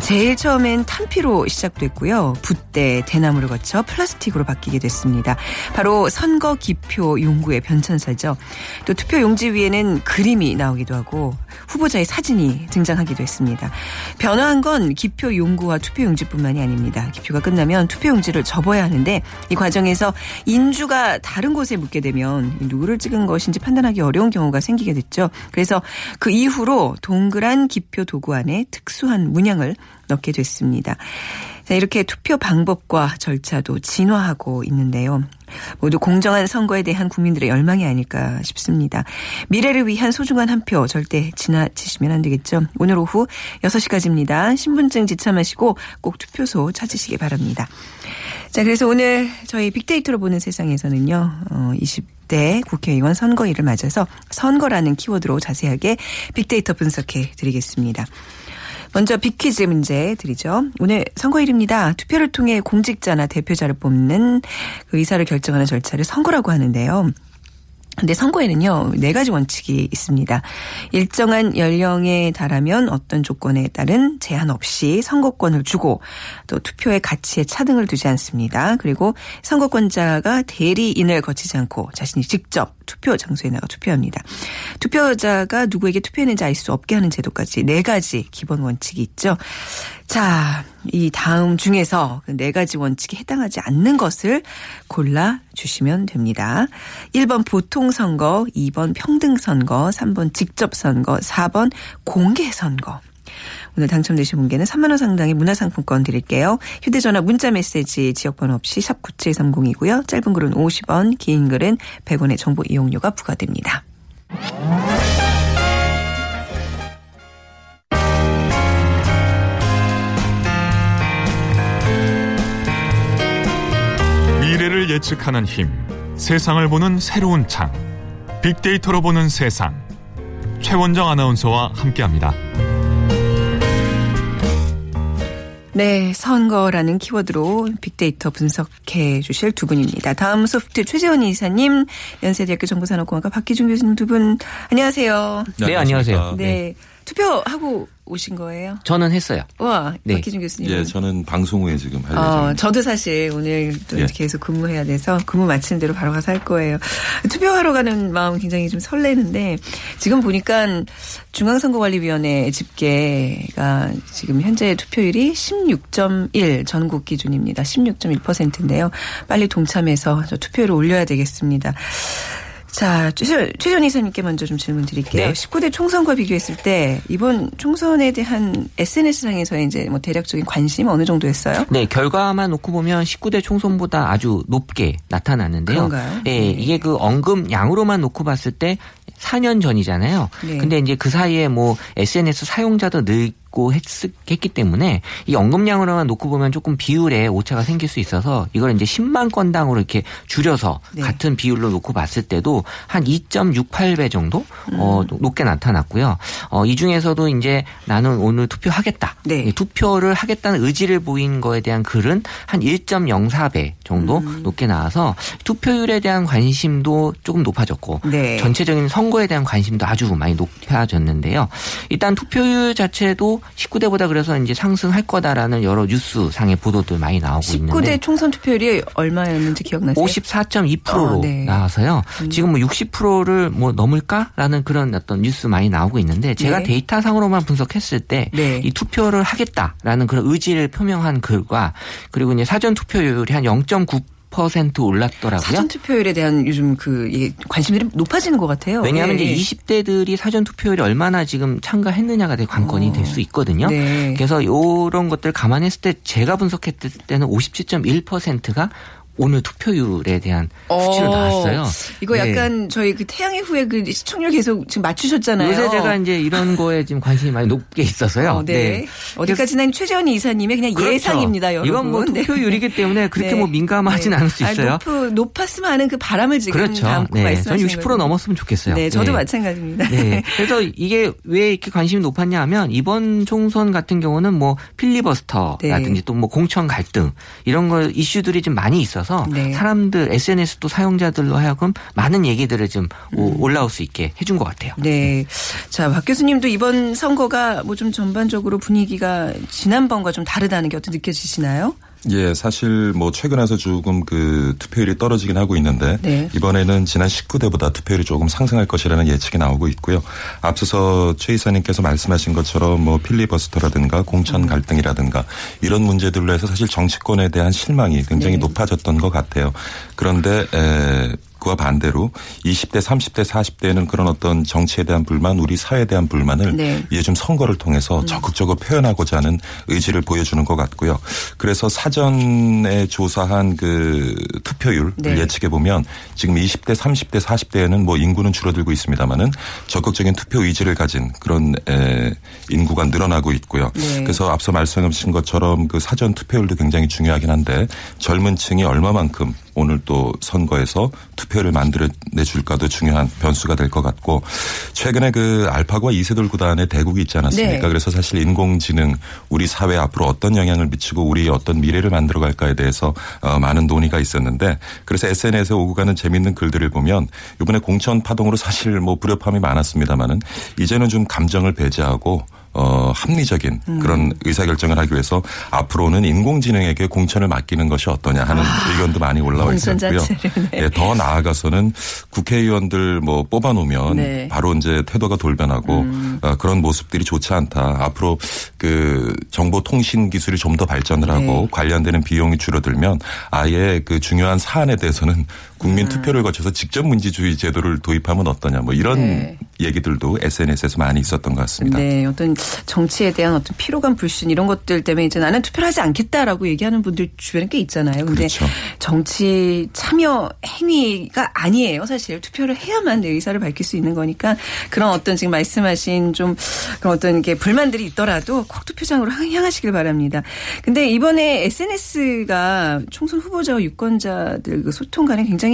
제일 처음엔 탄피로 시작됐고요. 붓대, 대나무를 거쳐 플라스틱으로 바뀌게 됐습니다. 바로 선거 기표 용구의 변천사죠. 또 투표 용지 위에는 그림이 나오기도 하고 후보자의 사진이 등장하기도 했습니다. 변화한 건 기표 용구와 투표 용지뿐만이 아닙니다. 기표가 끝나면 투표 용지를 접어야 하는데 이 과정에서 인주가 다른 곳에 묻게 되면 누구를 찍은 것인지 판단하기 어려운 경우가 생기게 됐죠. 그래서 그 이후로 동그란 기표 도구 안에 특수한 문양을 넣게 됐습니다. 자, 이렇게 투표 방법과 절차도 진화하고 있는데요. 모두 공정한 선거에 대한 국민들의 열망이 아닐까 싶습니다. 미래를 위한 소중한 한 표 절대 지나치시면 안 되겠죠. 오늘 오후 6시까지입니다. 신분증 지참하시고 꼭 투표소 찾으시기 바랍니다. 자, 그래서 오늘 저희 빅데이터로 보는 세상에서는요, 어, 20대 국회의원 선거일을 맞아서 선거라는 키워드로 자세하게 빅데이터 분석해 드리겠습니다. 먼저 빅퀴즈 문제 드리죠. 오늘 선거일입니다. 투표를 통해 공직자나 대표자를 뽑는 그 의사를 결정하는 절차를 선거라고 하는데요. 근데 선거에는요, 네 가지 원칙이 있습니다. 일정한 연령에 달하면 어떤 조건에 따른 제한 없이 선거권을 주고 또 투표의 가치에 차등을 두지 않습니다. 그리고 선거권자가 대리인을 거치지 않고 자신이 직접 투표 장소에 나가 투표합니다. 투표자가 누구에게 투표했는지 알 수 없게 하는 제도까지 네 가지 기본 원칙이 있죠. 자, 이 다음 중에서 그네 가지 원칙에 해당하지 않는 것을 골라 주시면 됩니다. 1번 보통 선거, 2번 평등 선거, 3번 직접 선거, 4번 공개 선거. 오늘 당첨되신 분께는 3만 원 상당의 문화상품권 드릴게요. 휴대전화 문자메시지 지역번호 없이 샵 9730이고요. 짧은 글은 50원, 긴 글은 100원의 정보 이용료가 부과됩니다. 미래를 예측하는 힘, 세상을 보는 새로운 창, 빅데이터로 보는 세상. 최원정 아나운서와 함께합니다. 네, 선거라는 키워드로 빅데이터 분석해 주실 두 분입니다. 다음 소프트 최재원 이사님, 연세대학교 정보산업공학과 박기중 교수님 두 분 안녕하세요. 네, 안녕하세요. 네, 투표하고 오신 거예요? 저는 했어요. 와, 네. 박기중 교수님. 예, 저는 방송 후에 지금 할 어, 예정입니다. 저도 사실 오늘 또 예. 계속 근무해야 돼서 근무 마치는 대로 바로 가서 할 거예요. 투표하러 가는 마음 굉장히 좀 설레는데 지금 보니까 중앙선거관리위원회 집계가 지금 현재 투표율이 16.1 전국 기준입니다. 16.1%인데요. 빨리 동참해서 저 투표율을 올려야 되겠습니다. 자, 최- 최전 이사님께 먼저 좀 질문 드릴게요. 네. 19대 총선과 비교했을 때 이번 총선에 대한 SNS상에서의 이제 뭐 대략적인 관심 어느 정도였어요? 네, 결과만 놓고 보면 19대 총선보다 아주 높게 나타났는데요. 그런가요? 네, 네. 이게 그 언급 양으로만 놓고 봤을 때 4년 전이잖아요. 네. 근데 이제 그 사이에 뭐 SNS 사용자도 늘 고 했, 했기 때문에 이 언급량으로만 놓고 보면 조금 비율에 오차가 생길 수 있어서 이걸 이제 10만 건당으로 이렇게 줄여서 네. 같은 비율로 놓고 봤을 때도 한 2.68배 정도 어, 음. 높게 나타났고요. 어, 이 중에서도 이제 나는 오늘 투표하겠다. 네. 이 투표를 하겠다는 의지를 보인 거에 대한 글은 한 1.04배 정도 음. 높게 나와서 투표율에 대한 관심도 조금 높아졌고 네. 전체적인 선거에 대한 관심도 아주 많이 높아졌는데요. 일단 투표율 자체도 19대보다 그래서 이제 상승할 거다라는 여러 뉴스 상의 보도들 많이 나오고 19대 있는데 총선 투표율이 얼마였는지 기억나세요? 54.2%로 아, 네. 나와서요. 음. 지금 뭐 60%를 뭐 넘을까라는 그런 어떤 뉴스 많이 나오고 있는데 제가 네. 데이터상으로만 분석했을 때이 네. 투표를 하겠다라는 그런 의지를 표명한 글과 그리고 이제 사전 투표율이 한 0.9 6% 올랐더라고요. 사전 투표율에 대한 요즘 그 이게 관심들이 높아지는 것 같아요. 왜냐하면 예. 이제 20대들이 사전 투표율이 얼마나 지금 참가했느냐가 되게 관건이 될 수 있거든요. 네. 그래서 이런 것들 감안했을 때 제가 분석했을 때는 57.1%가 오늘 투표율에 대한 수치로 어, 나왔어요. 이거 네. 약간 저희 그 태양의 후예 그 시청률 계속 지금 맞추셨잖아요. 요새 제가 이제 이런 거에 지금 관심이 많이 높게 있었어요. 어, 네. 어디까지나 최재원이 이사님의 그냥 그렇죠. 예상입니다, 여러분. 이건 뭐 네. 투표율이기 때문에 그렇게 네. 뭐 민감하진 네. 않을 수 아, 있어요. 높, 높았으면 하는 그 바람을 지금 그렇죠. 담고 네. 전 말씀하시는 60% 거죠. 넘었으면 좋겠어요. 네, 저도 네. 마찬가지입니다. 네. 그래서 이게 왜 이렇게 관심이 높았냐 하면 이번 총선 같은 경우는 뭐 필리버스터라든지 네. 또뭐 공천 갈등 이런 거 이슈들이 좀 많이 있어서 네. 사람들 SNS 또 사용자들로 하여금 많은 얘기들을 좀 오- 올라올 수 있게 해준 것 같아요. 네. 자, 박 교수님도 이번 선거가 뭐 좀 전반적으로 분위기가 지난번과 좀 다르다는 게 어떻게 느껴지시나요? 예, 사실 뭐 최근 와서 조금 그 투표율이 떨어지긴 하고 있는데 네. 이번에는 지난 19대보다 투표율이 조금 상승할 것이라는 예측이 나오고 있고요. 앞서서 최 이사님께서 말씀하신 것처럼 뭐 필리버스터라든가 공천 갈등이라든가 이런 문제들로 해서 사실 정치권에 대한 실망이 굉장히 네. 높아졌던 것 같아요. 그런데 에, 그와 반대로 20대, 30대, 40대는 그런 어떤 정치에 대한 불만, 우리 사회에 대한 불만을 네. 이제 좀 선거를 통해서 적극적으로 표현하고자 하는 의지를 보여주는 것 같고요. 그래서 사전에 조사한 그 투표율 네. 을 예측해 보면 지금 20대, 30대, 40대에는 뭐 인구는 줄어들고 있습니다만은 적극적인 투표 의지를 가진 그런 에, 인구가 늘어나고 있고요. 네. 그래서 앞서 말씀하신 것처럼 그 사전 투표율도 굉장히 중요하긴 한데 젊은 층이 얼마만큼 오늘 또 선거에서 투표를 만들어내 줄까도 중요한 변수가 될 것 같고 최근에 그 알파고와 이세돌 구단의 대국이 있지 않았습니까? 네. 그래서 사실 인공지능 우리 사회에 앞으로 어떤 영향을 미치고 우리 어떤 미래를 만들어 갈까에 대해서 어, 많은 논의가 있었는데 그래서 SNS에 오고 가는 재밌는 글들을 보면 이번에 공천 파동으로 사실 뭐 불협함이 많았습니다만은 이제는 좀 감정을 배제하고 어, 합리적인 음. 그런 의사결정을 하기 위해서 앞으로는 인공지능에게 공천을 맡기는 것이 어떠냐 하는 의견도 많이 올라와 아, 있었고요. 네. 예, 더 나아가서는 국회의원들 뭐 뽑아놓으면 네. 음. 바로 이제 태도가 돌변하고 어, 그런 모습들이 좋지 않다. 앞으로 그 정보통신 기술이 좀 더 발전을 하고 네. 관련되는 비용이 줄어들면 아예 그 중요한 사안에 대해서는 국민 음. 투표를 거쳐서 직접 민주주의 제도를 도입하면 어떠냐 뭐 이런 네. 얘기들도 SNS에서 많이 있었던 것 같습니다. 네, 어떤 정치에 대한 어떤 피로감 불신 이런 것들 때문에 이제 나는 투표를 하지 않겠다라고 얘기하는 분들 주변에 꽤 있잖아요. 근데 그렇죠. 정치 참여 행위가 아니에요. 사실 투표를 해야만 내 의사를 밝힐 수 있는 거니까 그런 어떤 지금 말씀하신 좀 그런 어떤 게 불만들이 있더라도 꼭 투표장으로 향하시길 바랍니다. 근데 이번에 SNS가 총선 후보자와 유권자들 그 소통 간에 굉장히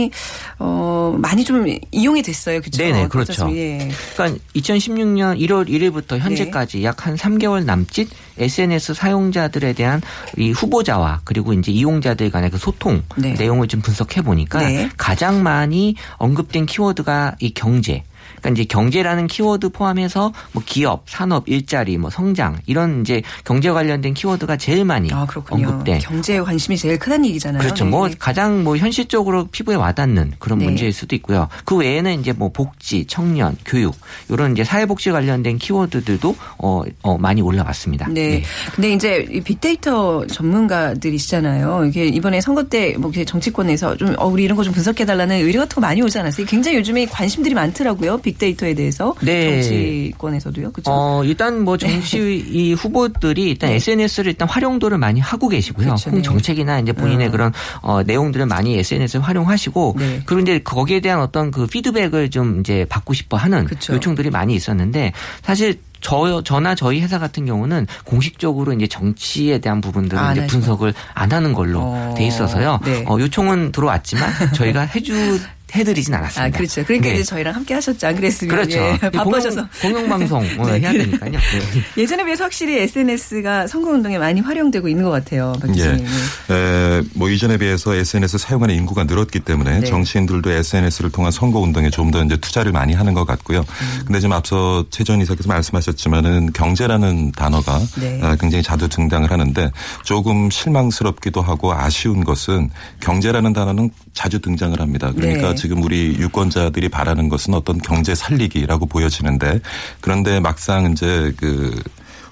어 많이 좀 이용이 됐어요. 그렇죠? 네네, 그렇죠. 예. 그러니까 2016년 1월 1일부터 현재까지 네. 약한 3개월 남짓 SNS 사용자들에 대한 이 후보자와 그리고 이제 이용자들 간의 그 소통 네. 내용을 좀 분석해 보니까 네. 가장 많이 언급된 키워드가 이 경제. 그러니까 이제 경제라는 키워드 포함해서 뭐 기업, 산업, 일자리, 뭐 성장 이런 이제 경제 관련된 키워드가 제일 많이 아. 언급된 경제에 관심이 제일 크다는 얘기잖아요. 그렇죠. 네. 뭐 가장 뭐 현실적으로 피부에 와닿는 그런 네. 문제일 수도 있고요. 그 외에는 이제 뭐 복지, 청년, 교육 이런 이제 사회복지 관련된 키워드들도 어, 어 많이 올라왔습니다. 네. 근데 이제 이 빅데이터 전문가들이시잖아요. 이게 이번에 선거 때 뭐 정치권에서 좀 어, 우리 이런 거 좀 분석해 달라는 의뢰 같은 거 많이 오지 않았어요? 굉장히 요즘에 관심들이 많더라고요. 빅 데이터에 대해서 네. 정치권에서도요. 그렇죠? 어, 일단 뭐 정치 이 후보들이 일단 SNS를 일단 활용도를 많이 하고 계시고요. 네. 그렇죠, 네. 정책이나 이제 본인의 음. 그런 어, 내용들을 많이 SNS를 활용하시고 네. 그리고 이제 거기에 대한 어떤 그 피드백을 좀 이제 받고 싶어 하는 그렇죠. 요청들이 많이 있었는데 사실 저, 저나 저희 회사 같은 경우는 공식적으로 이제 정치에 대한 부분들을 안 이제. 분석을 안 하는 걸로 어, 돼 있어서요. 네. 어, 요청은 들어왔지만 저희가 해주 해드리진 않았습니다. 아, 그렇죠. 그러니까 네. 이제 저희랑 함께 하셨죠. 안 그랬으면. 그렇죠. 예, 바빠져서. 공영, 방송 해야 되니까요. 네. 예전에 비해서 확실히 SNS가 선거운동에 많이 활용되고 있는 것 같아요. 박 예. 교수님. 에, 뭐 이전에 비해서 SNS 사용하는 인구가 늘었기 때문에 네. 정치인들도 SNS를 통한 선거 운동에 좀 더 이제 투자를 많이 하는 것 같고요. 음. 근데 지금 앞서 최전 이사께서 말씀하셨지만은 경제라는 단어가 네. 아, 굉장히 자주 등장을 하는데 조금 실망스럽기도 하고 아쉬운 것은 경제라는 단어는 자주 등장을 합니다. 그러니까 네. 지금 우리 유권자들이 바라는 것은 어떤 경제 살리기라고 보여지는데 그런데 막상 이제 그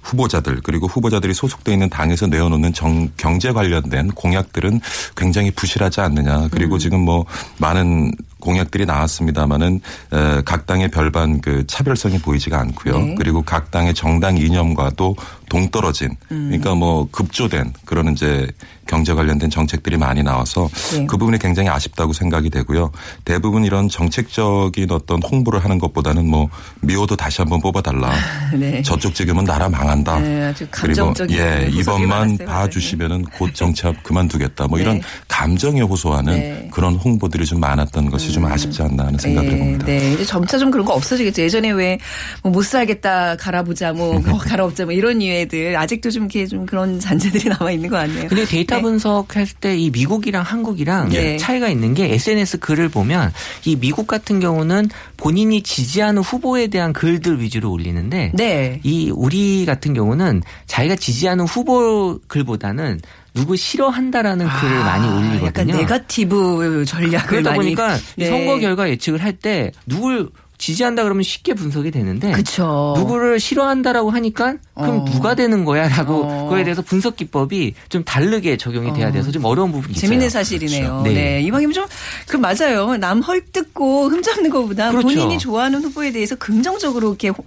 후보자들 그리고 후보자들이 소속돼 있는 당에서 내어놓는 정, 경제 관련된 공약들은 굉장히 부실하지 않느냐. 그리고 지금 뭐 많은 공약들이 나왔습니다마는 에, 각 당의 별반 그 차별성이 보이지가 않고요. 네. 그리고 각 당의 정당 이념과도 동떨어진 그러니까 뭐 급조된 그런 이제 경제 관련된 정책들이 많이 나와서 네. 그 부분이 굉장히 아쉽다고 생각이 되고요. 대부분 이런 정책적인 어떤 홍보를 하는 것보다는 뭐 미호도 다시 한번 뽑아달라. 네. 저쪽 찍으면 나라 망한다. 네, 아주 그리고 감정적인 예 이번만. 봐주시면은 곧 정치합 그만두겠다. 뭐 이런 네. 감정에 호소하는 네. 그런 홍보들이 좀 많았던 것이 좀 아쉽지 않나 하는 생각을 네, 해봅니다. 네. 이제 점차 좀 그런 거 없어지겠죠. 예전에 왜 못 살겠다 갈아보자 뭐 어, 갈아엎자 뭐 이런 유해들 아직도 좀 이렇게 좀 그런 잔재들이 남아 있는 것 같네요. 근데 데이터 네. 분석했을 때이 미국이랑 한국이랑 네. 차이가 있는 게 SNS 글을 보면 이 미국 같은 경우는 본인이 지지하는 후보에 대한 글들 위주로 올리는데 네. 이 우리 같은 경우는 자기가 지지하는 후보 글보다는 누구 싫어한다라는 글을 많이 아, 올리거든요. 약간 네가티브 전략을 그러다 보니까 이 네. 선거 결과 예측을 할 때 누굴 지지한다 그러면 쉽게 분석이 되는데 그쵸. 누구를 싫어한다라고 하니까 그럼 어. 누가 되는 거야라고 어. 그거에 대해서 분석 기법이 좀 다르게 적용이 돼야 돼서 좀 어려운 부분이 있어요. 재밌는 사실이네요. 그렇죠. 네. 네. 이방님 좀, 그 맞아요. 남 헐뜯고 흠잡는 것보다 그렇죠. 본인이 좋아하는 후보에 대해서 긍정적으로 이렇게 호-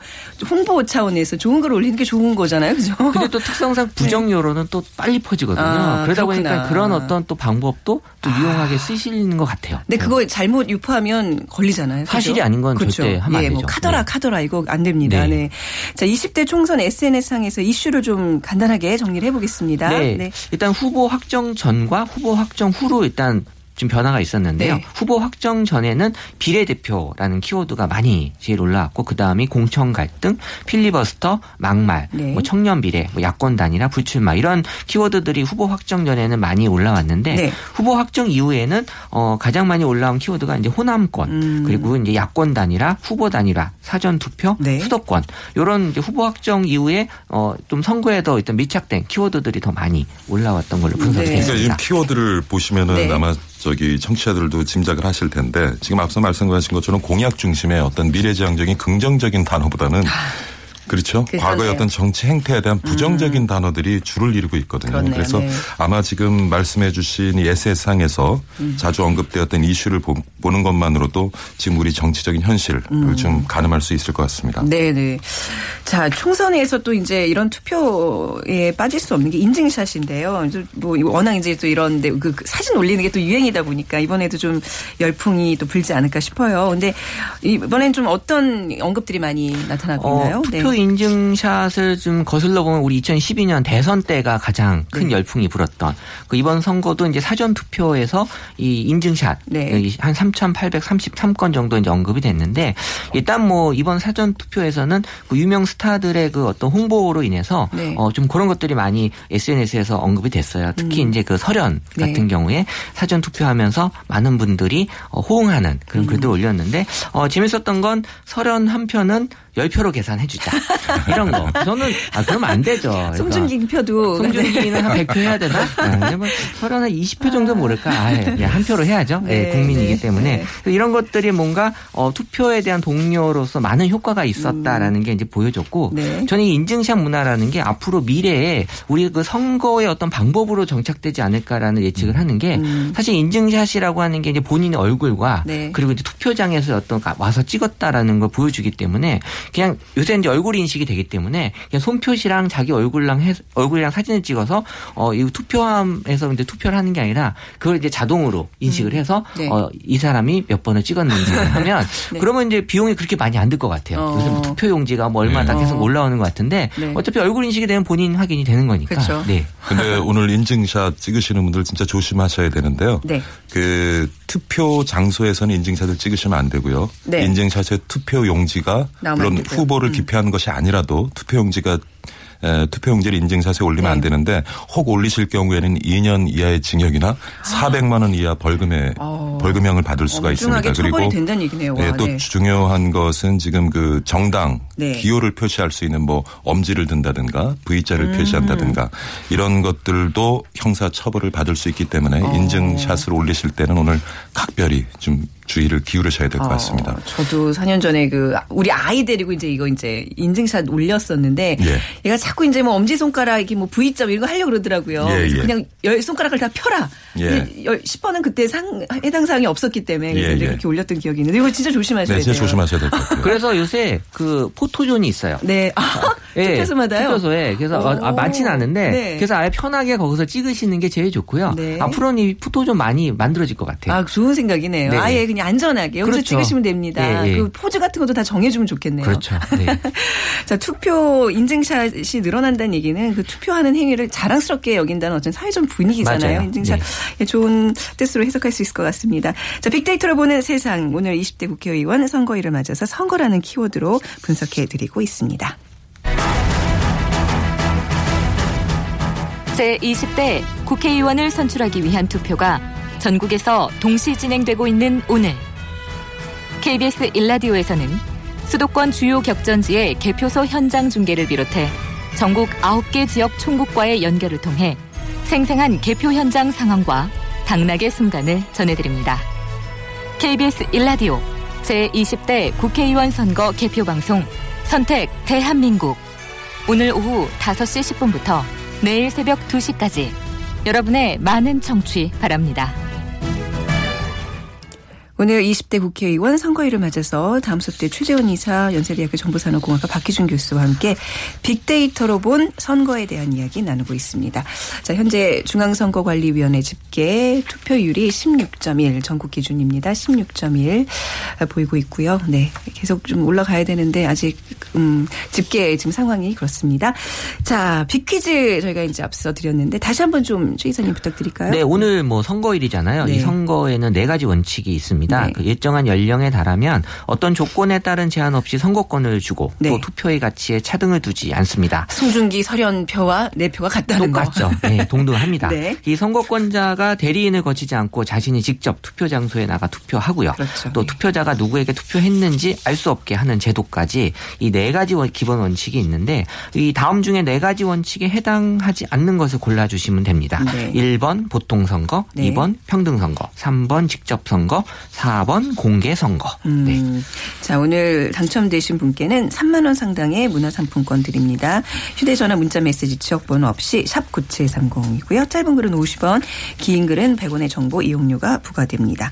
홍보 차원에서 좋은 걸 올리는 게 좋은 거잖아요. 그죠? 근데 또 특성상 부정 여론은 또 빨리 퍼지거든요. 네. 아, 그러다 그렇구나. 보니까 그런 어떤 또 방법도 또 유용하게 쓰시는 것 같아요. 근데 그거 잘못 유포하면 걸리잖아요. 사실이 아닌 건 그렇죠. 절대 하면 안 예, 뭐. 카더라, 네. 카더라 이거 안 됩니다. 네. 네. 자, 20대 총선 SNS상에서 이슈를 좀 간단하게 정리를 해보겠습니다. 네. 일단 후보 확정 전과 후보 확정 후로 일단 좀 변화가 있었는데요. 네. 후보 확정 전에는 비례대표라는 키워드가 많이 제일 올라왔고 그 다음이 공천 갈등, 필리버스터, 막말, 네. 뭐 청년 비례, 뭐 야권 단일화, 불출마 이런 키워드들이 후보 확정 전에는 많이 올라왔는데 네. 후보 확정 이후에는 어 가장 많이 올라온 키워드가 이제 호남권 음. 그리고 이제 야권 단일화, 후보 단일화, 사전 투표, 네. 수도권 이런 이제 후보 확정 이후에 어좀 선거에 더 일단 밀착된 키워드들이 더 많이 올라왔던 걸로 분석이 네. 그러니까 지금. 키워드를 보시면은 네. 아마 저기 청취자들도 짐작을 하실 텐데 지금 앞서 말씀하신 것처럼 공약 중심의 어떤 미래지향적인 긍정적인 단어보다는 그렇죠. 그러네요. 과거의 어떤 정치 행태에 대한 부정적인 단어들이 줄을 이루고 있거든요. 그렇네요. 그래서 네. 아마 지금 말씀해 주신 이 SS상에서 음. 자주 언급되었던 이슈를 보, 는 것만으로도 지금 우리 정치적인 현실을 좀 가늠할 수 있을 것 같습니다. 음. 네네. 자, 총선에서 또 이제 이런 투표에 빠질 수 없는 게 인증샷인데요. 뭐 워낙 이제 또 이런 데그 사진 올리는 게 또 유행이다 보니까 이번에도 좀 열풍이 또 불지 않을까 싶어요. 근데 이번엔 좀 어떤 언급들이 많이 나타나고 있나요? 어, 투표 인증샷을 좀 거슬러 보면 우리 2012년 대선 때가 가장 큰 네. 열풍이 불었던 그 이번 선거도 이제 사전 투표에서 이 인증샷 네. 한 3,833건 정도 이제 언급이 됐는데 일단 뭐 이번 사전 투표에서는 그 유명 스타들의 그 어떤 홍보로 인해서 네. 어 좀 그런 것들이 많이 SNS에서 언급이 됐어요. 특히 이제 그 설현 음. 네. 같은 경우에 사전 투표하면서 많은 분들이 어, 호응하는 음. 그런 글들 을 올렸는데 어 재밌었던 건 설현 한 표는 10표로 계산해 주자. 이런 거. 저는 아 그러면 안 되죠. 그러니까 송중기 표도 송중기는 한 100표 해야 되나? 아, 뭐 설현 한 20표 정도 모를까? 아, 예, 한 표로 해야죠. 예, 네, 국민이기 네, 때문에 네. 이런 것들이 뭔가 어, 투표에 대한 동료로서 많은 효과가 있었다라는 게 이제 보여줬고 음. 네. 저는 이 인증샷 문화라는 게 앞으로 미래에 우리 그 선거의 어떤 방법으로 정착되지 않을까라는 예측을 하는 게 사실 인증샷이라고 하는 게 이제 본인의 얼굴과 음. 네. 그리고 이제 투표장에서 어떤 가- 와서 찍었다라는 걸 보여주기 때문에 그냥 요새 이제 얼굴 인식이 되기 때문에 그냥 손표시랑 자기 얼굴랑 해, 얼굴이랑 사진을 찍어서 어 이 투표함에서 이제 투표를 하는 게 아니라 그걸 이제 자동으로 인식을 해서 네. 어이 사람이 몇 번을 찍었는지 하면 네. 그러면 이제 비용이 그렇게 많이 안 들 것 같아요. 어. 요새 뭐 투표 용지가 뭐 얼마나 네. 계속 어. 올라오는 것 같은데 네. 어차피 얼굴 인식이 되면 본인 확인이 되는 거니까. 그쵸. 네. 근데 오늘 인증샷 찍으시는 분들 진짜 조심하셔야 되는데요. 네. 그 투표 장소에서는 인증샷을 찍으시면 안 되고요. 네. 인증샷의 투표 용지가 나오면 물론 안 되고요. 후보를 음. 기피하는 것이 아니라도 투표 용지가 에, 투표 용지를 인증샷에 올리면 네. 안 되는데 혹 올리실 경우에는 2년 이하의 징역이나 400만 원 이하 벌금에 어. 벌금형을 받을 수가 있습니다. 처벌이 된다는 얘기네요. 와, 예, 또 네. 중요한 것은 지금 그 정당 네. 기호를 표시할 수 있는 뭐 엄지를 든다든가 V자를 음. 표시한다든가 이런 것들도 형사 처벌을 받을 수 있기 때문에 어. 인증샷을 올리실 때는 오늘 각별히 좀 주의를 기울이셔야 될 것 같습니다. 어, 저도 4년 전에 그 우리 아이 데리고 이제 이거 이제 인증샷 올렸었는데 예. 얘가 자꾸 이제 뭐 엄지 손가락 이렇게 뭐 V점 이런 거 하려고 그러더라고요. 예, 예. 그냥 열 손가락을 다 펴라. 예. 10번은 그때 상 해당 사항이 없었기 때문에 그래서 예, 예. 그렇게 올렸던 기억이 있는데 이거 진짜 조심하셔야 네, 돼요. 진짜 조심하셔야 될 것 같아요. 그래서 요새 그 포토존이 있어요. 네. 아, 투표소마다요. 투표소에. 그래서 어, 아, 오. 많지는 않은데 네. 그래서 아예 편하게 거기서 찍으시는 게 제일 좋고요. 네. 앞으로는 이 포토존 많이 만들어질 것 같아요. 아, 좋은 생각이네요. 네. 아예 그냥 안전하게 여기서 그렇죠. 찍으시면 됩니다. 예, 예. 그 포즈 같은 것도 다 정해주면 좋겠네요. 그렇죠. 네. 자, 투표 인증샷이 늘어난다는 얘기는 그 투표하는 행위를 자랑스럽게 여긴다는 어떤 사회적 분위기잖아요. 맞아요. 인증샷 네. 예, 좋은 뜻으로 해석할 수 있을 것 같습니다. 자, 빅데이터로 보는 세상 오늘 20대 국회의원 선거일을 맞아서 선거라는 키워드로 분석해 드리고 있습니다. 제 20대 국회의원을 선출하기 위한 투표가 전국에서 동시 진행되고 있는 오늘 KBS 일라디오에서는 수도권 주요 격전지의 개표소 현장 중계를 비롯해 전국 9개 지역 총국과의 연결을 통해 생생한 개표 현장 상황과 당락의 순간을 전해드립니다. KBS 일라디오 제20대 국회의원 선거 개표 방송 선택 대한민국 오늘 오후 5시 10분부터 내일 새벽 2시까지 여러분의 많은 청취 바랍니다. 오늘 20대 국회의원 선거일을 맞아서 다음 수때 최재원 이사 연세대학교 정보산업공학과 박기준 교수와 함께 빅데이터로 본 선거에 대한 이야기 나누고 있습니다. 자, 현재 중앙선거관리위원회 집계 투표율이 16.1 전국 기준입니다. 16.1 보이고 있고요. 네, 계속 좀 올라가야 되는데 아직 음, 집계 지금 상황이 그렇습니다. 자, 빅퀴즈 저희가 이제 앞서 드렸는데 다시 한번 좀 최 이사님 부탁드릴까요? 네, 오늘 뭐 선거일이잖아요. 네. 이 선거에는 네 가지 원칙이 있습니다. 네. 그 일정한 연령에 달하면 어떤 조건에 따른 제한 없이 선거권을 주고 네. 또 투표의 가치에 차등을 두지 않습니다. 송중기 설현표와 내 표가 같다는 거. 똑같죠. 네, 동등합니다. 네. 이 선거권자가 대리인을 거치지 않고 자신이 직접 투표 장소에 나가 투표하고요. 그렇죠. 또 네. 투표자가 누구에게 투표했는지 알 수 없게 하는 제도까지 이 네 가지 원- 기본 원칙이 있는데 이 다음 중에 네 가지 원칙에 해당하지 않는 것을 골라주시면 됩니다. 네. 1번 보통선거, 네. 2번 평등선거, 3번 직접선거, 4번 공개 선거. 음, 네. 자, 오늘 당첨되신 분께는 3만 원 상당의 문화상품권 드립니다. 휴대 전화 문자 메시지 지역번호 없이 샵 9730이고요. 짧은 글은 50원, 긴 글은 100원의 정보 이용료가 부과됩니다.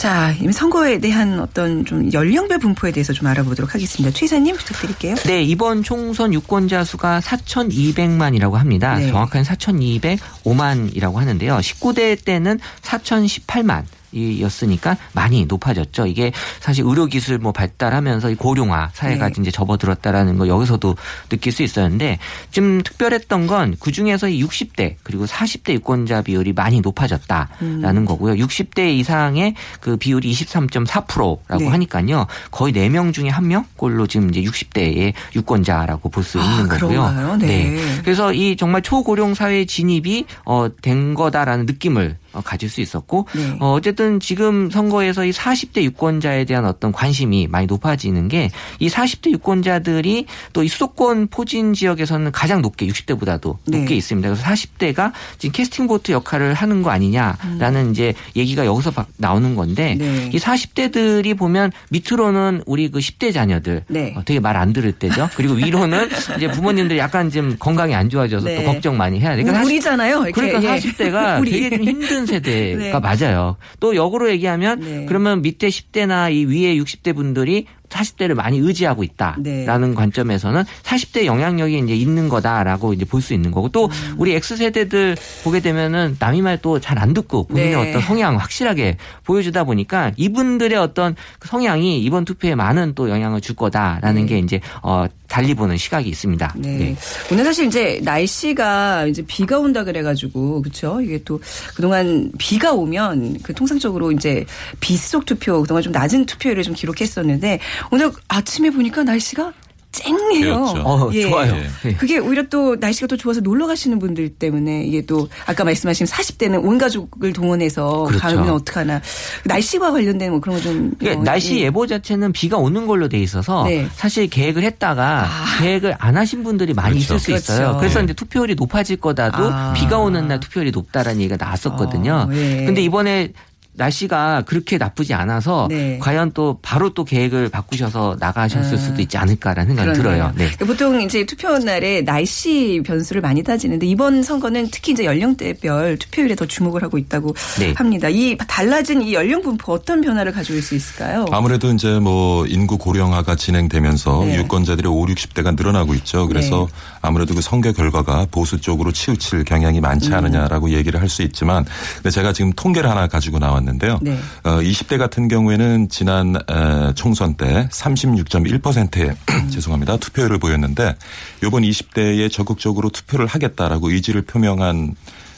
자, 이 선거에 대한 어떤 좀 연령별 분포에 대해서 좀 알아보도록 하겠습니다. 최 이사님 부탁드릴게요. 네, 이번 총선 유권자 수가 4,200만이라고 합니다. 네. 정확한 4,205만이라고 하는데요. 19대 때는 4,018만. 이었으니까 많이 높아졌죠. 이게 사실 의료 기술 뭐 발달하면서 이 고령화 사회가 네. 이제 접어들었다라는 거 여기서도 느낄 수 있었는데 좀 특별했던 건 그 중에서 이 60대 그리고 40대 유권자 비율이 많이 높아졌다라는 음. 거고요. 60대 이상의 그 비율이 23.4%라고 네. 하니까요. 거의 4명 중에 1명 꼴로 지금 이제 60대의 유권자라고 볼수 아, 있는 거고요. 그런가요? 네. 그래서 이 정말 초고령 사회 진입이 어, 된 거다라는 느낌을 어, 가질 수 있었고 네. 어, 어쨌든 지금 선거에서 이 40대 유권자에 대한 어떤 관심이 많이 높아지는 게 이 40대 유권자들이 또 이 수도권 포진 지역에서는 가장 높게 60대보다도 네. 높게 있습니다. 그래서 40대가 지금 캐스팅 보트 역할을 하는 거 아니냐라는 이제 얘기가 여기서 막 나오는 건데 음. 네. 이 40대들이 보면 밑으로는 우리 그 10대 자녀들 네. 어, 되게 말 안 들을 때죠. 그리고 위로는 이제 부모님들이 약간 좀 건강이 안 좋아져서 네. 또 걱정 많이 해야 돼. 그러니까 우리잖아요. 이렇게. 그러니까 예. 40대가 우리. 되게 좀 힘든 세대가 네. 맞아요. 또 역으로 얘기하면 네. 그러면 밑에 10대나 이 위에 60대 분들이 40대를 많이 의지하고 있다라는 네. 관점에서는 40대 영향력이 이제 있는 거다라고 이제 볼 수 있는 거고 또 음. 우리 X세대들 보게 되면은 남의 말또 잘 안 듣고 본인의 네. 어떤 성향 확실하게 보여주다 보니까 이분들의 어떤 그 성향이 이번 투표에 많은 또 영향을 줄 거다라는 네. 게 이제 어 달리 보는 시각이 있습니다. 네. 오늘 사실 이제 날씨가 이제 비가 온다 그래가지고 그렇죠. 이게 또 그동안 비가 오면 그 통상적으로 이제 비수속 투표 그동안 좀 낮은 투표율을 좀 기록했었는데 오늘 아침에 보니까 날씨가 쨍해요. 어, 좋아요. 예. 그게 오히려 또 날씨가 또 좋아서 놀러 가시는 분들 때문에 이게 또 아까 말씀하신 40대는 온 가족을 동원해서 그렇죠. 가면 어떡하나 날씨와 관련된 뭐 그런 거좀 그러니까 날씨 예보 자체는 비가 오는 걸로 돼 있어서 네. 사실 계획을 했다가 계획을 안 하신 분들이 많이 그렇죠. 있을 수 있어요. 그렇죠. 그래서 네. 이제 투표율이 높아질 거다도 아. 비가 오는 날 투표율이 높다라는 얘기가 나왔었거든요. 어, 예. 근데 이번에 날씨가 그렇게 나쁘지 않아서 네. 과연 또 바로 또 계획을 바꾸셔서 나가셨을 아. 수도 있지 않을까라는 생각이 그러네요. 들어요. 네. 보통 이제 투표 날에 날씨 변수를 많이 따지는데 이번 선거는 특히 이제 연령대별 투표율에 더 주목을 하고 있다고 네. 합니다. 이 달라진 이 연령 분포 어떤 변화를 가져올 수 있을까요? 아무래도 이제 뭐 인구 고령화가 진행되면서 네. 유권자들의 5, 60대가 늘어나고 있죠. 그래서 네. 아무래도 그 선거 결과가 보수 쪽으로 치우칠 경향이 음. 많지 않느냐라고 얘기를 할 수 있지만 제가 지금 통계를 하나 가지고 나왔는데 요. 네. 어, 20대 같은 경우에는 지난 에, 총선 때 36.1%의 죄송합니다. 투표율을 보였는데 이번 20대에 적극적으로 투표를 하겠다라고 의지를 표명한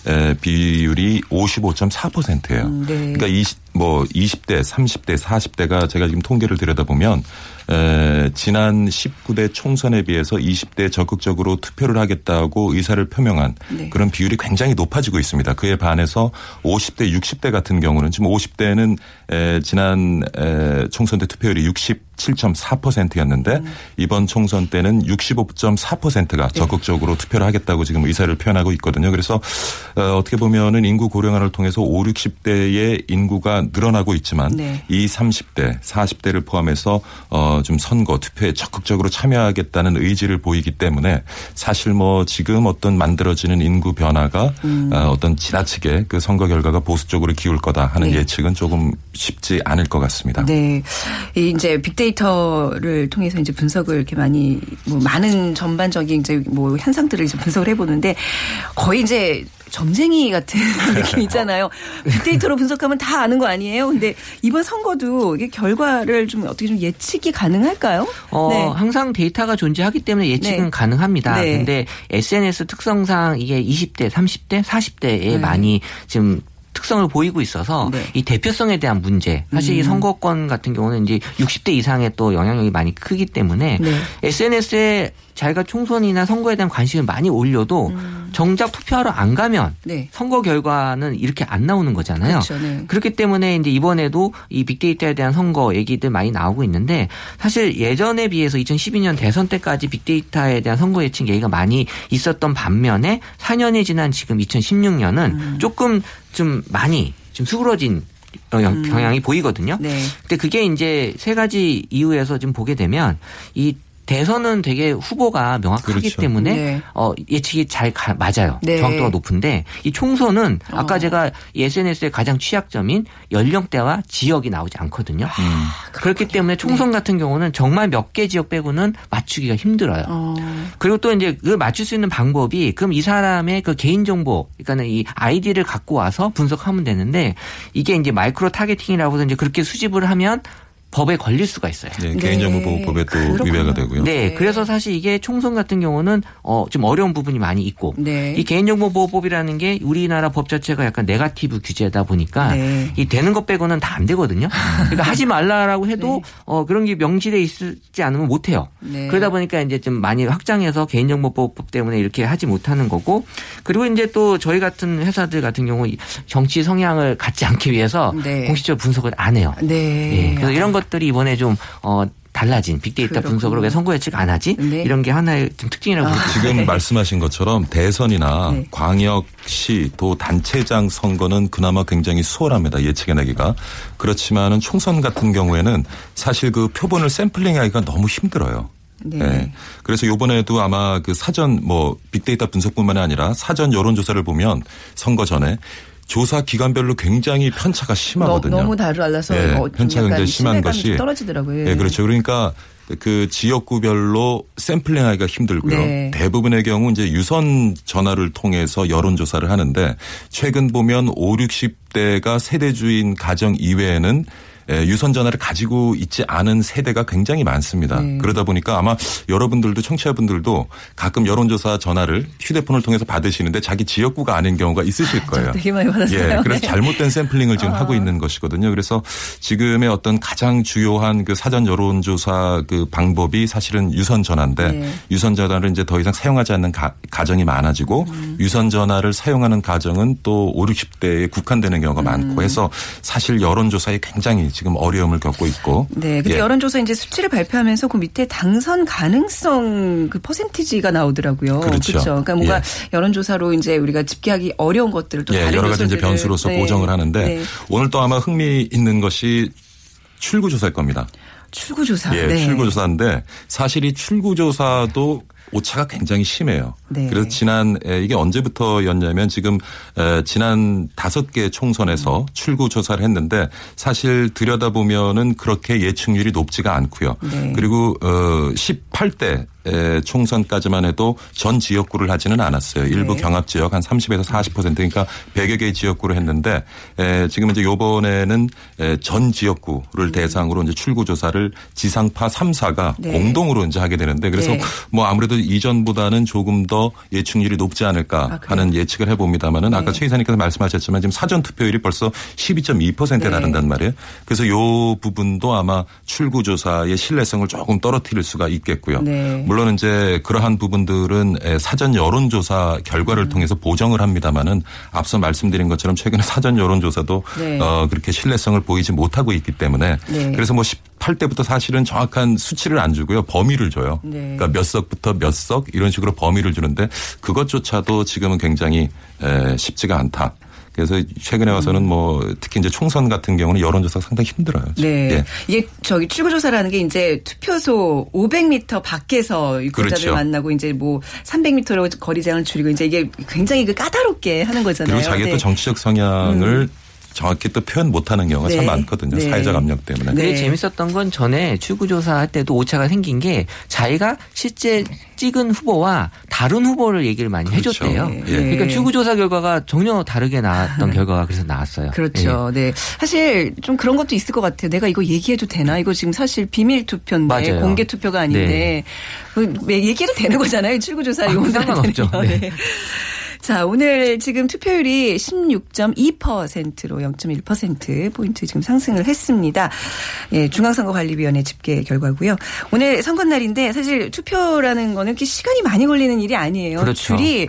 에, 비율이 55.4%예요. 음, 네. 그러니까 20, 뭐 20대, 30대, 40대가 제가 지금 통계를 들여다보면 에, 지난 19대 총선에 비해서 20대 적극적으로 투표를 하겠다고 의사를 표명한 네. 그런 비율이 굉장히 높아지고 있습니다. 그에 반해서 50대, 60대 같은 경우는 지금 50대는 에, 지난 에, 총선 때 투표율이 67.4%였는데 음. 이번 총선 때는 65.4%가 네. 적극적으로 투표를 하겠다고 지금 의사를 표현하고 있거든요. 그래서 어, 어떻게 보면은 인구 고령화를 통해서 5, 60대의 인구가 늘어나고 있지만 네. 이 30대, 40대를 포함해서 어, 좀 선거 투표에 적극적으로 참여하겠다는 의지를 보이기 때문에 사실 뭐 지금 어떤 만들어지는 인구 변화가 음. 어, 어떤 지나치게 그 선거 결과가 보수 쪽으로 기울 거다 하는 네. 예측은 조금 쉽지 않을 것 같습니다. 네. 이 이제 빅데 이터를 통해서 이제 분석을 이렇게 많이 뭐 많은 전반적인 이제 뭐 현상들을 이제 분석을 해보는데 거의 이제 점쟁이 같은 느낌 있잖아요. 빅데이터로 분석하면 다 아는 거 아니에요? 근데 이번 선거도 이게 결과를 좀 어떻게 좀 예측이 가능할까요? 어, 네. 항상 데이터가 존재하기 때문에 예측은 네. 가능합니다. 네. 근데 SNS 특성상 이게 20대, 30대, 40대에 네. 많이 지금 특성을 보이고 있어서 네. 이 대표성에 대한 문제. 사실 음. 이 선거권 같은 경우는 이제 60대 이상의 또 영향력이 많이 크기 때문에 네. SNS에 자기가 총선이나 선거에 대한 관심을 많이 올려도 정작 투표하러 안 가면 음. 네. 선거 결과는 이렇게 안 나오는 거잖아요. 그렇죠. 네. 그렇기 때문에 이제 이번에도 이 빅데이터에 대한 선거 얘기들 많이 나오고 있는데 사실 예전에 비해서 2012년 대선 때까지 빅데이터에 대한 선거 예측 얘기가 많이 있었던 반면에 4년이 지난 지금 2016년은 음. 조금 좀 많이 좀 수그러진 영향- 경향이 보이거든요. 네. 근데 그게 이제 세 가지 이유에서 좀 보게 되면 이 대선은 되게 후보가 명확하기 그렇죠. 때문에 네. 어 예측이 잘 가- 맞아요. 네. 정확도가 높은데 이 총선은 아까 어. 제가 이 SNS의 가장 취약점인 연령대와 지역이 나오지 않거든요. 음. 그렇기 때문에 총선 같은 경우는 정말 몇 개 지역 빼고는 맞추기가 힘들어요. 어. 그리고 또 이제 그 맞출 수 있는 방법이 그럼 이 사람의 그 개인 정보, 그러니까는 이 아이디를 갖고 와서 분석하면 되는데 이게 이제 micro targeting이라고 해서 이제 그렇게 수집을 하면 법에 걸릴 수가 있어요. 네, 네. 개인정보보호법에 또 그렇구나. 위배가 되고요. 네, 네. 그래서 사실 이게 총선 같은 경우는 어 좀 어려운 부분이 많이 있고 네. 이 개인정보보호법이라는 게 우리나라 법 자체가 약간 negative 규제다 보니까 네. 이 되는 것 빼고는 다 안 되거든요. 그러니까 하지 말라라고 해도 어 그런 게 명시돼 있지 않으면 못 해요. 네. 그러다 보니까 이제 좀 많이 확장해서 개인정보보호법 때문에 이렇게 하지 못하는 거고 그리고 이제 또 저희 같은 회사들 같은 경우 이 정치 성향을 갖지 않기 위해서 네. 공식적으로 분석을 안 해요. 네. 예, 그래서 이런 것 들이 이번에 좀 어, 달라진 빅데이터 그렇군요. 분석으로 왜 선거 예측 안 하지? 네. 이런 게 하나의 좀 특징이라고 볼수 있어요. 지금 말씀하신 것처럼 대선이나 네. 광역시 또 단체장 선거는 그나마 굉장히 수월합니다. 예측해내기가. 그렇지만은 총선 같은 경우에는 사실 그 표본을 샘플링하기가 너무 힘들어요. 네. 네. 그래서 요번에도 아마 그 사전 뭐 빅데이터 분석뿐만 아니라 사전 여론조사를 보면 선거 전에 조사 기관별로 굉장히 편차가 심하거든요. 너, 무 달라서 네, 어, 좀 편차가 굉장히 심한 것이 좀 떨어지더라고요. 네, 그렇죠. 그러니까 그 지역구별로 샘플링하기가 힘들고요. 네. 대부분의 경우 이제 유선 전화를 통해서 여론 조사를 하는데 최근 보면 5, 60대가 세대주인 가정 이외에는 예, 유선 전화를 가지고 있지 않은 세대가 굉장히 많습니다. 네. 그러다 보니까 아마 여러분들도 청취자분들도 가끔 여론조사 전화를 휴대폰을 통해서 받으시는데 자기 지역구가 아닌 경우가 있으실 거예요. 되게 많이 받았어요. 예, 그래서 네. 잘못된 샘플링을 지금 하고 있는 것이거든요. 그래서 지금의 어떤 가장 주요한 그 사전 여론조사 그 방법이 사실은 유선 전화인데 네. 유선 전화를 이제 더 이상 사용하지 않는 가, 정이 많아지고 음. 유선 전화를 사용하는 가정은 또 5, 60대에 국한되는 경우가 음. 많고 해서 사실 여론조사에 굉장히 지금 어려움을 겪고 있고. 네. 근데 예. 여론조사 이제 수치를 발표하면서 그 밑에 당선 가능성 그 퍼센티지가 나오더라고요. 그렇죠. 그러니까 뭔가 예. 여론조사로 이제 우리가 집계하기 어려운 것들을 또 예, 다른 여러 가지 이제 변수로서 네. 보정을 하는데 네. 오늘 또 아마 흥미 있는 것이 출구 조사일 겁니다. 출구조사. 예, 네. 출구조사인데 사실 이 출구조사도 오차가 굉장히 심해요. 네. 그래서 지난 에, 이게 언제부터였냐면 지금 에, 지난 다섯 개 총선에서 출구 조사를 했는데 사실 들여다 보면은 그렇게 예측률이 높지가 않고요. 네. 그리고 어 18대 에, 총선까지만 해도 전 지역구를 하지는 않았어요. 일부 네. 경합 지역 한 30에서 40% 그러니까 100여 개의 지역구를 했는데 에, 지금 이제 요번에는 에, 전 지역구를 대상으로 이제 출구 조사를 지상파 3사가 네. 공동으로 이제 하게 되는데 그래서 네. 뭐 아무래도 이전보다는 조금 더 예측률이 높지 않을까 아? 하는 예측을 해 봅니다만은 아까 네. 최 이사님께서 말씀하셨지만 지금 사전 투표율이 벌써 12.2%에 네. 달한단 말이에요. 그래서 요 부분도 아마 출구 조사의 신뢰성을 조금 떨어뜨릴 수가 있겠고요. 네. 물론 이제 그러한 부분들은 에, 사전 여론조사 음. 결과를 통해서 보정을 합니다만은 앞서 말씀드린 것처럼 최근에 사전 여론조사도 네. 어, 그렇게 신뢰성을 보이지 못하고 있기 때문에 네. 그래서 뭐 18대부터 사실은 정확한 수치를 안 주고요 범위를 줘요. 네. 그러니까 몇 석부터 몇 석 이런 식으로 범위를 주는데 그것조차도 지금은 굉장히 에, 쉽지가 않다. 그래서 최근에 와서는 뭐 특히 이제 총선 같은 경우는 여론조사가 상당히 힘들어요. 지금. 네. 예. 이게 저기 출구조사라는 게 이제 투표소 500m 밖에서 유권자들 그렇죠. 만나고 이제 뭐 300m로 거리장을 줄이고 이제 이게 굉장히 그 까다롭게 하는 거잖아요. 그리고 자기의 네. 또 정치적 성향을 정확히 또 표현 못하는 경우가 네. 참 많거든요. 네. 사회적 압력 때문에. 네. 재밌었던 건 전에 출구조사 할 때도 오차가 생긴 게 자기가 실제 찍은 후보와 다른 후보를 얘기를 많이 그렇죠. 해줬대요. 네. 그러니까 출구조사 결과가 전혀 다르게 나왔던 결과가 그래서 나왔어요. 그렇죠. 예. 네. 사실 좀 그런 것도 있을 것 같아요. 내가 이거 얘기해도 되나? 이거 지금 사실 비밀 투표인데 맞아요. 공개 투표가 아닌데 그 얘기해도 되는 거잖아요. 출구조사 아, 용사들은요. 상관없죠. 네. 자, 오늘 지금 투표율이 16.2%로 0.1% 포인트 지금 상승을 했습니다. 예, 중앙선거관리위원회 집계 결과고요. 오늘 선거날인데 사실 투표라는 거는 이렇게 시간이 많이 걸리는 일이 아니에요. 그렇죠. 줄이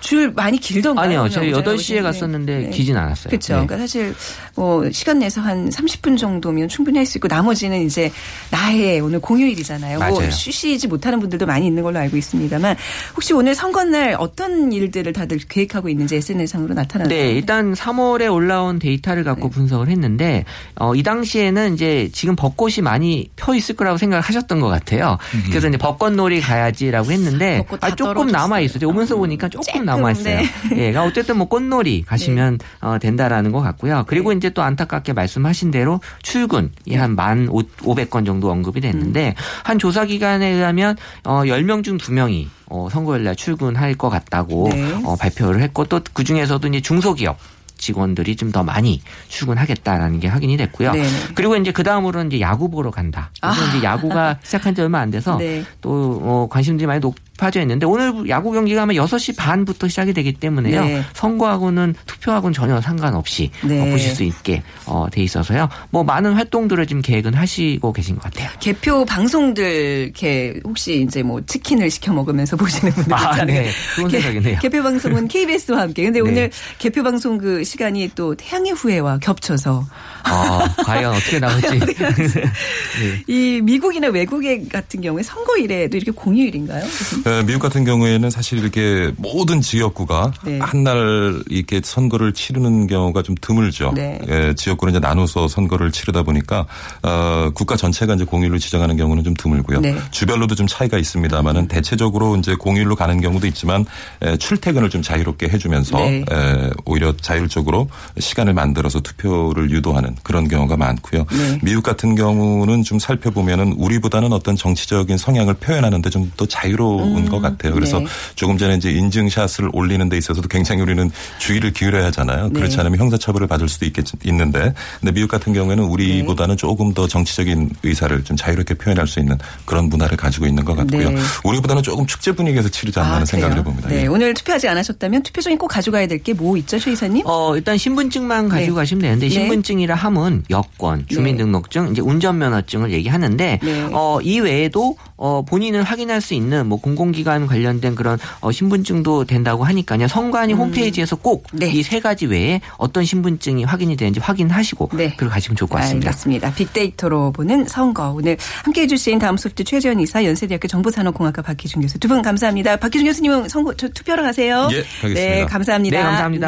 줄 많이 길던가요? 아니요. 저희 오늘 8시에 오전에? 갔었는데 기진 않았어요. 그렇죠. 네. 그러니까 사실 뭐 시간 내서 한 30분 정도면 충분히 할 수 있고 나머지는 이제 나의 오늘 공휴일이잖아요. 뭐 맞아요. 쉬시지 못하는 분들도 많이 있는 걸로 알고 있습니다만 혹시 오늘 선거날 어떤 일들을 다들 계획하고 있는지 SNS상으로 나타나는 네, 일단 3월에 올라온 데이터를 갖고 네. 분석을 했는데 어, 이 당시에는 이제 지금 벚꽃이 많이 펴 있을 거라고 생각을 하셨던 것 같아요. 그래서 이제 벚꽃놀이 가야지라고 했는데 아, 조금. 남아 있어요. 오면서 보니까 조금 조금, 있어요. 네. 예, 그러니까 어쨌든 뭐 꽃놀이 가시면 어, 된다라는 것 같고요. 그리고 네. 이제 또 안타깝게 말씀하신 대로 출근 이 한만 500건 정도 언급이 됐는데 음. 한 조사 기관에 의하면 어, 10명 중 2명이 어, 선거일 날 출근할 것 같다고 네. 어, 발표를 했고 또 그 중에서도 이제 중소기업 직원들이 좀 더 많이 출근하겠다라는 게 확인이 됐고요. 네네. 그리고 이제 그 다음으로는 이제 야구 보러 간다. 그래서 아. 이제 야구가 시작한 지 얼마 안 돼서 네. 또 어, 관심들이 많이 높 아져 있는데 오늘 야구 경기가 아마 6시 반부터 시작이 되기 때문에요. 네. 선거하고는 투표하고는 전혀 상관없이 네. 어, 보실 수 있게 어, 돼 있어서요. 뭐 많은 활동들을 지금 계획은 하시고 계신 것 같아요. 개표 방송들 이렇게 혹시 이제 뭐 치킨을 시켜 먹으면서 보시는 분들 아, 있잖아요. 네. 좋은 개- 생각이네요. 개표 방송은 KBS와 함께. 근데 네. 오늘 개표 방송 그 시간이 또 태양의 후예와 겹쳐서 어, 과연 어떻게 나올지. 네. 이 미국이나 외국에 같은 경우에 선거일에도 이렇게 공휴일인가요? 에, 미국 같은 경우에는 사실 이렇게 모든 지역구가 네. 한날 이렇게 선거를 치르는 경우가 좀 드물죠. 네. 예, 지역구를 이제 나눠서 선거를 치르다 보니까 어, 국가 전체가 이제 공휴일로 지정하는 경우는 좀 드물고요. 네. 주별로도 좀 차이가 있습니다만은 대체적으로 이제 공휴일로 가는 경우도 있지만 에, 출퇴근을 좀 자유롭게 해주면서 네. 에, 오히려 자율적으로 시간을 만들어서 투표를 유도하는 그런 경우가 많고요. 네. 미국 같은 경우는 좀 살펴보면은 우리보다는 어떤 정치적인 성향을 표현하는데 좀 더 자유로운 것 같아요. 그래서 네. 조금 전에 이제 인증샷을 올리는 데 있어서도 굉장히 우리는 주의를 기울여야 하잖아요. 네. 그렇지 않으면 형사처벌을 받을 수도 있겠, 있는데 근데 미국 같은 경우에는 우리보다는 조금 더 정치적인 의사를 좀 자유롭게 표현할 수 있는 그런 문화를 가지고 있는 것 같고요. 네. 우리보다는 조금 축제 분위기에서 치르지 않나 아, 하는 생각을? 해봅니다. 네, 예. 오늘 투표하지 않으셨다면 투표장에 꼭 가져가야 될 게 뭐 있죠, 최 이사님? 어, 일단 신분증만 가지고 네. 가시면 되는데 네. 신분증이라 함은 여권, 주민등록증, 이제 운전면허증을 얘기하는데 네. 어, 이 외에도 어, 본인을 확인할 수 있는 뭐 공공 기관 관련된 그런 어, 신분증도 된다고 하니까요. 선관위 홈페이지에서 꼭이 네. 세 가지 외에 어떤 신분증이 확인이 되는지 확인하시고 네. 그리고 가시면 좋을 것 같습니다. 알겠습니다. 빅데이터로 보는 선거. 오늘 함께 해 주신 다음 소프트 최재현 이사, 연세대학교 정보산업공학과 박희준 교수 두 분 감사합니다. 박희준 교수님은 선거 저 투표하러 가세요. 예, 가겠습니다. 네, 감사합니다. 네, 감사합니다.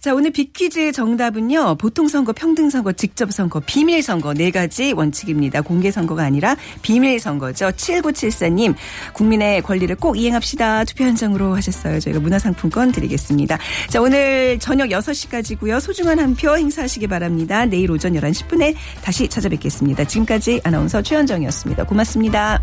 자, 오늘 빅퀴즈 정답은요. 보통선거, 평등선거, 직접선거, 비밀선거 네 가지 원칙입니다. 공개선거가 아니라 비밀선거죠. 7974님, 국민의 권리를 꼭 이행합시다. 투표 현장으로 하셨어요. 저희가 문화상품권 드리겠습니다. 자, 오늘 저녁 6시까지고요. 소중한 한 표 행사하시기 바랍니다. 내일 오전 11시 10분에 다시 찾아뵙겠습니다. 지금까지 아나운서 최현정이었습니다. 고맙습니다.